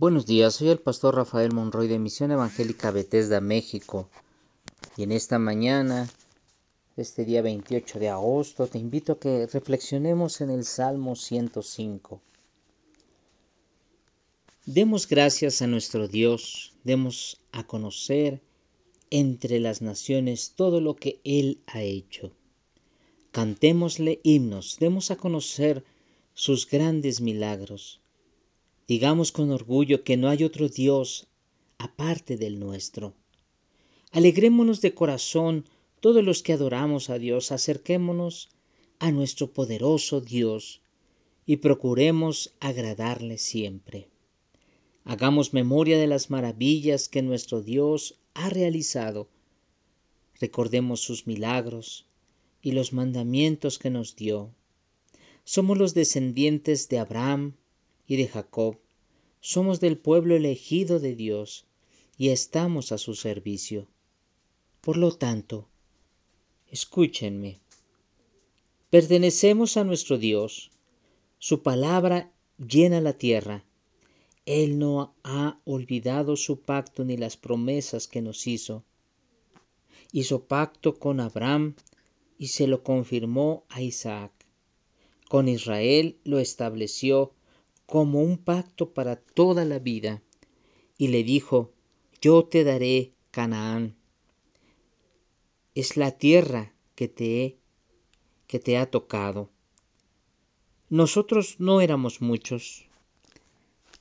Buenos días, soy el pastor Rafael Monroy de Misión Evangélica Bethesda, México. Y en esta mañana, este día 28 de agosto, te invito a que reflexionemos en el Salmo 105. Demos gracias a nuestro Dios, demos a conocer entre las naciones todo lo que Él ha hecho. Cantémosle himnos, demos a conocer sus grandes milagros Digamos con orgullo que no hay otro Dios aparte del nuestro. Alegrémonos de corazón todos los que adoramos a Dios, acerquémonos a nuestro poderoso Dios y procuremos agradarle siempre. Hagamos memoria de las maravillas que nuestro Dios ha realizado. Recordemos sus milagros y los mandamientos que nos dio. Somos los descendientes de Abraham, y de Jacob, somos del pueblo elegido de Dios y estamos a su servicio. Por lo tanto, escúchenme. Pertenecemos a nuestro Dios. Su palabra llena la tierra. Él no ha olvidado su pacto ni las promesas que nos hizo. Hizo pacto con Abraham y se lo confirmó a Isaac. Con Israel lo estableció como un pacto para toda la vida, y le dijo, yo te daré Canaán. Es la tierra que te, que te ha tocado. Nosotros no éramos muchos,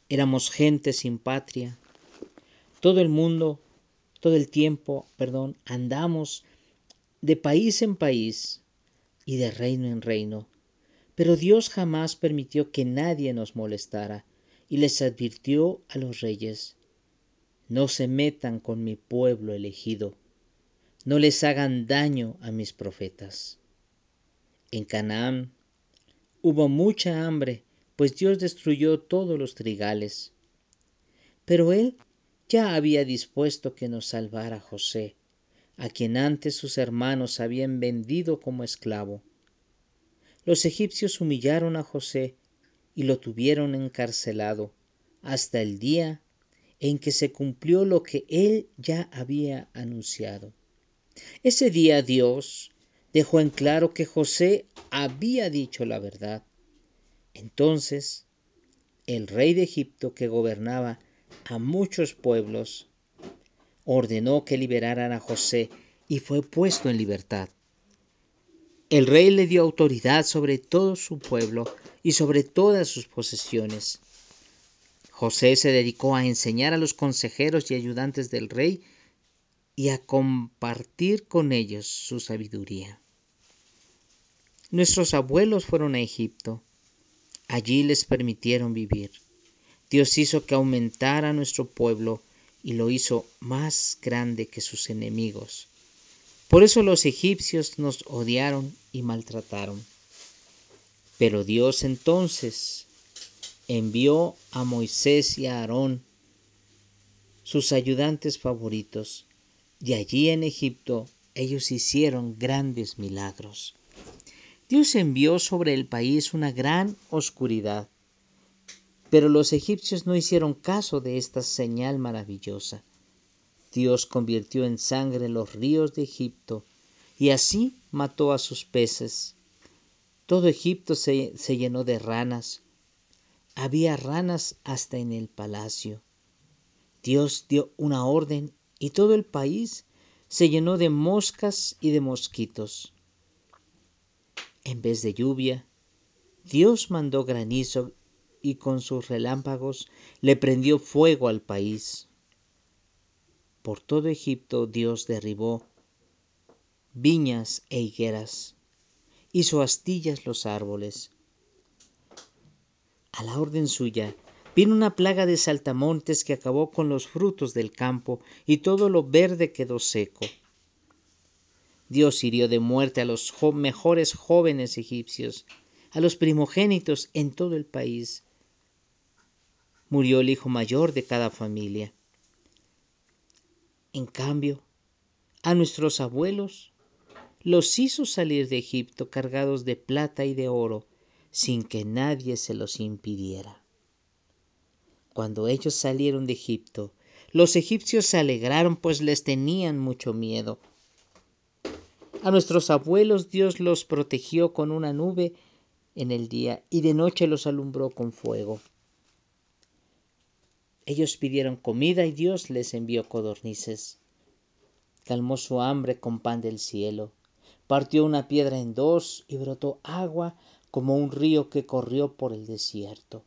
éramos gente sin patria. Todo el mundo, todo el tiempo, perdón, andamos de país en país y de reino en reino pero Dios jamás permitió que nadie nos molestara y les advirtió a los reyes, no se metan con mi pueblo elegido, no les hagan daño a mis profetas. En Canaán hubo mucha hambre, pues Dios destruyó todos los trigales. Pero Él ya había dispuesto que nos salvara José, a quien antes sus hermanos habían vendido como esclavo los egipcios humillaron a José y lo tuvieron encarcelado hasta el día en que se cumplió lo que él ya había anunciado. Ese día Dios dejó en claro que José había dicho la verdad. Entonces el rey de Egipto, que gobernaba a muchos pueblos, ordenó que liberaran a José y fue puesto en libertad. El rey le dio autoridad sobre todo su pueblo y sobre todas sus posesiones. José se dedicó a enseñar a los consejeros y ayudantes del rey y a compartir con ellos su sabiduría. Nuestros abuelos fueron a Egipto. Allí les permitieron vivir. Dios hizo que aumentara nuestro pueblo y lo hizo más grande que sus enemigos. Por eso los egipcios nos odiaron y maltrataron. Pero Dios entonces envió a Moisés y a Aarón, sus ayudantes favoritos, y allí en Egipto ellos hicieron grandes milagros. Dios envió sobre el país una gran oscuridad, pero los egipcios no hicieron caso de esta señal maravillosa. Dios convirtió en sangre los ríos de Egipto y así mató a sus peces. Todo Egipto se, llenó de ranas. Había ranas hasta en el palacio. Dios dio una orden y todo el país se llenó de moscas y de mosquitos. En vez de lluvia, Dios mandó granizo y con sus relámpagos le prendió fuego al país. Por todo Egipto Dios derribó viñas e higueras, hizo astillas los árboles. A la orden suya vino una plaga de saltamontes que acabó con los frutos del campo y todo lo verde quedó seco. Dios hirió de muerte a los mejores jóvenes egipcios, a los primogénitos en todo el país. Murió el hijo mayor de cada familia. En cambio, a nuestros abuelos los hizo salir de Egipto cargados de plata y de oro, sin que nadie se los impidiera. cuando ellos salieron de Egipto, los egipcios se alegraron pues les tenían mucho miedo. A nuestros abuelos Dios los protegió con una nube en el día y de noche los alumbró con fuego. Ellos pidieron comida y Dios les envió codornices. Calmó su hambre con pan del cielo. Partió una piedra en dos y brotó agua como un río que corrió por el desierto.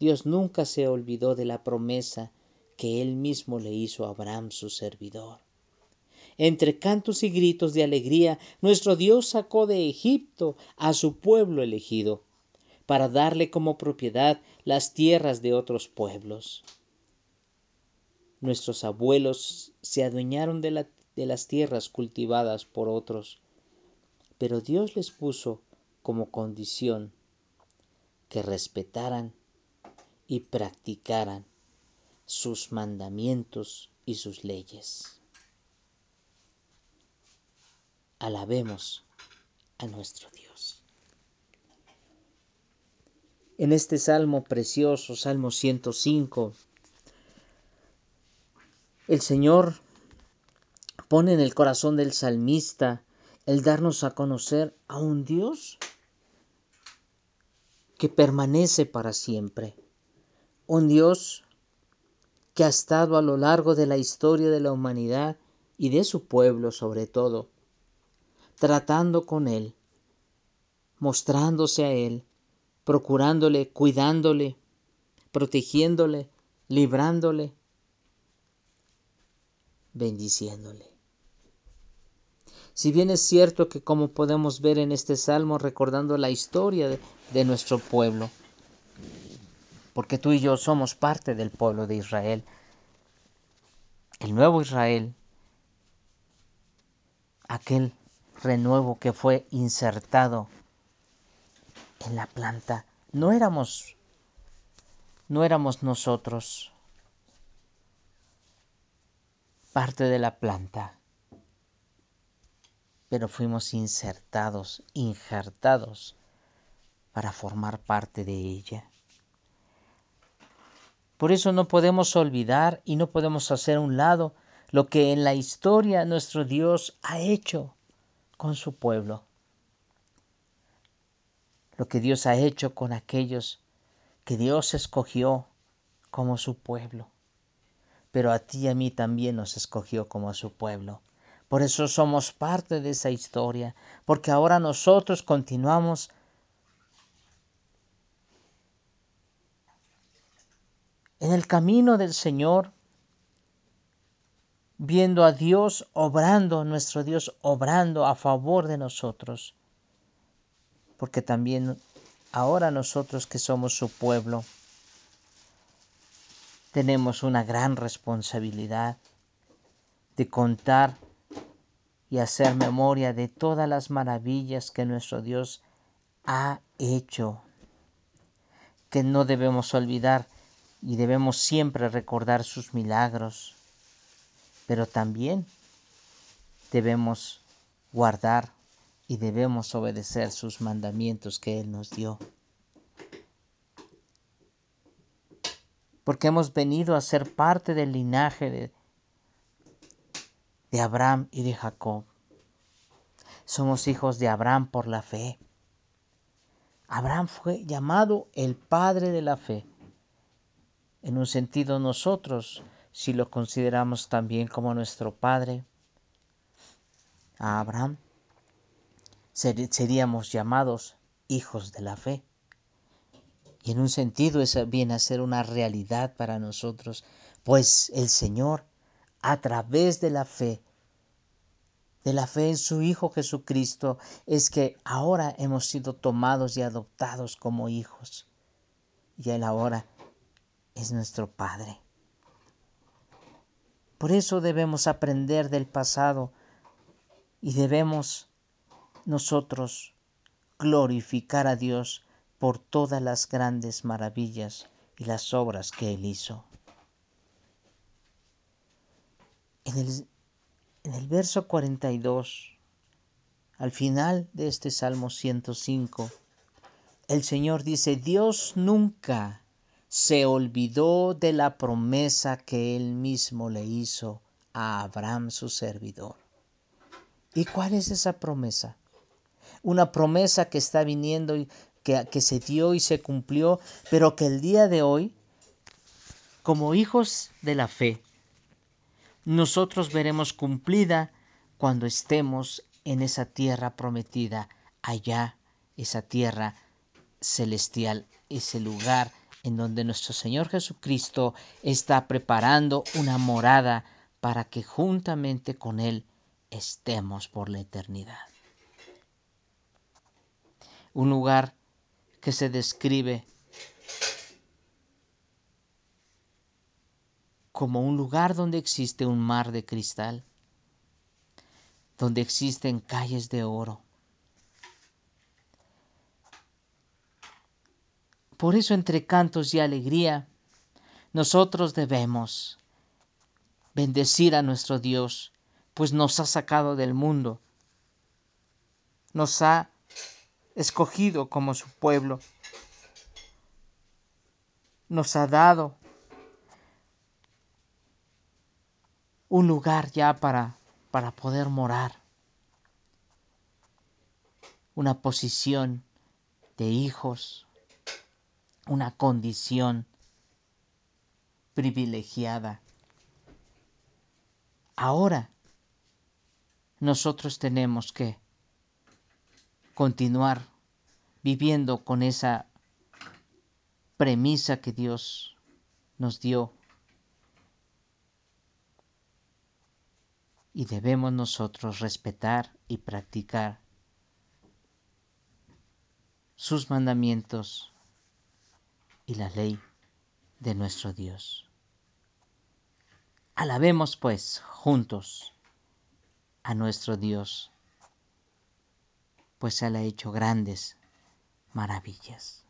Dios nunca se olvidó de la promesa que él mismo le hizo a Abraham su servidor. Entre cantos y gritos de alegría, nuestro Dios sacó de Egipto a su pueblo elegido, para darle como propiedad las tierras de otros pueblos. Nuestros abuelos se adueñaron de, las tierras cultivadas por otros, pero Dios les puso como condición que respetaran y practicaran sus mandamientos y sus leyes. Alabemos a nuestro Dios. En este salmo precioso, Salmo 105, el Señor pone en el corazón del salmista el darnos a conocer a un Dios que permanece para siempre. Un Dios que ha estado a lo largo de la historia de la humanidad y de su pueblo sobre todo, tratando con Él, mostrándose a Él, procurándole, cuidándole, protegiéndole, librándole, bendiciéndole. Si bien es cierto que como podemos ver en este salmo recordando la historia de, de nuestro pueblo, porque tú y yo somos parte del pueblo de Israel. El nuevo Israel, aquel renuevo que fue insertado en la planta, no éramos no éramos nosotros parte de la planta, pero fuimos insertados, injertados para formar parte de ella. Por eso no podemos olvidar y no podemos hacer a un lado lo que en la historia nuestro Dios ha hecho con su pueblo. Lo que Dios ha hecho con aquellos que Dios escogió como su pueblo. Pero a ti y a mí también nos escogió como su pueblo. Por eso somos parte de esa historia, porque ahora nosotros continuamos en el camino del Señor, viendo a Dios obrando, nuestro Dios obrando a favor de nosotros. Porque también ahora nosotros que somos su pueblo, tenemos una gran responsabilidad de contar y hacer memoria de todas las maravillas que nuestro Dios ha hecho, que no debemos olvidar y debemos siempre recordar sus milagros, pero también debemos guardar y debemos obedecer sus mandamientos que Él nos dio. Porque hemos venido a ser parte del linaje de, de Abraham y de Jacob. Somos hijos de Abraham por la fe. Abraham fue llamado el padre de la fe. En un sentido nosotros, si lo consideramos también como nuestro Padre, a Abraham, seríamos llamados hijos de la fe. Y en un sentido eso viene a ser una realidad para nosotros, pues el Señor, a través de la fe, de la fe en su Hijo Jesucristo, es que ahora hemos sido tomados y adoptados como hijos. Y Él ahora es nuestro Padre. Por eso debemos aprender del pasado y debemos nosotros glorificar a Dios por todas las grandes maravillas y las obras que Él hizo. En el, en el verso 42, al final de este Salmo 105, el Señor dice, Dios nunca se olvidó de la promesa que él mismo le hizo a Abraham su servidor. ¿Y cuál es esa promesa? Una promesa que está viniendo y que, que se dio y se cumplió, pero que el día de hoy, como hijos de la fe, nosotros veremos cumplida cuando estemos en esa tierra prometida, allá, esa tierra celestial, ese lugar en donde nuestro Señor Jesucristo está preparando una morada para que juntamente con Él estemos por la eternidad. Un lugar que se describe como un lugar donde existe un mar de cristal, donde existen calles de oro. Por eso entre cantos y alegría, nosotros debemos bendecir a nuestro Dios, pues nos ha sacado del mundo, nos ha escogido como su pueblo, nos ha dado un lugar ya para, para poder morar, una posición de hijos, una condición privilegiada. Ahora nosotros tenemos que continuar viviendo con esa premisa que Dios nos dio y debemos nosotros respetar y practicar sus mandamientos y la ley de nuestro Dios. Alabemos pues juntos a nuestro Dios, pues Él ha hecho grandes maravillas.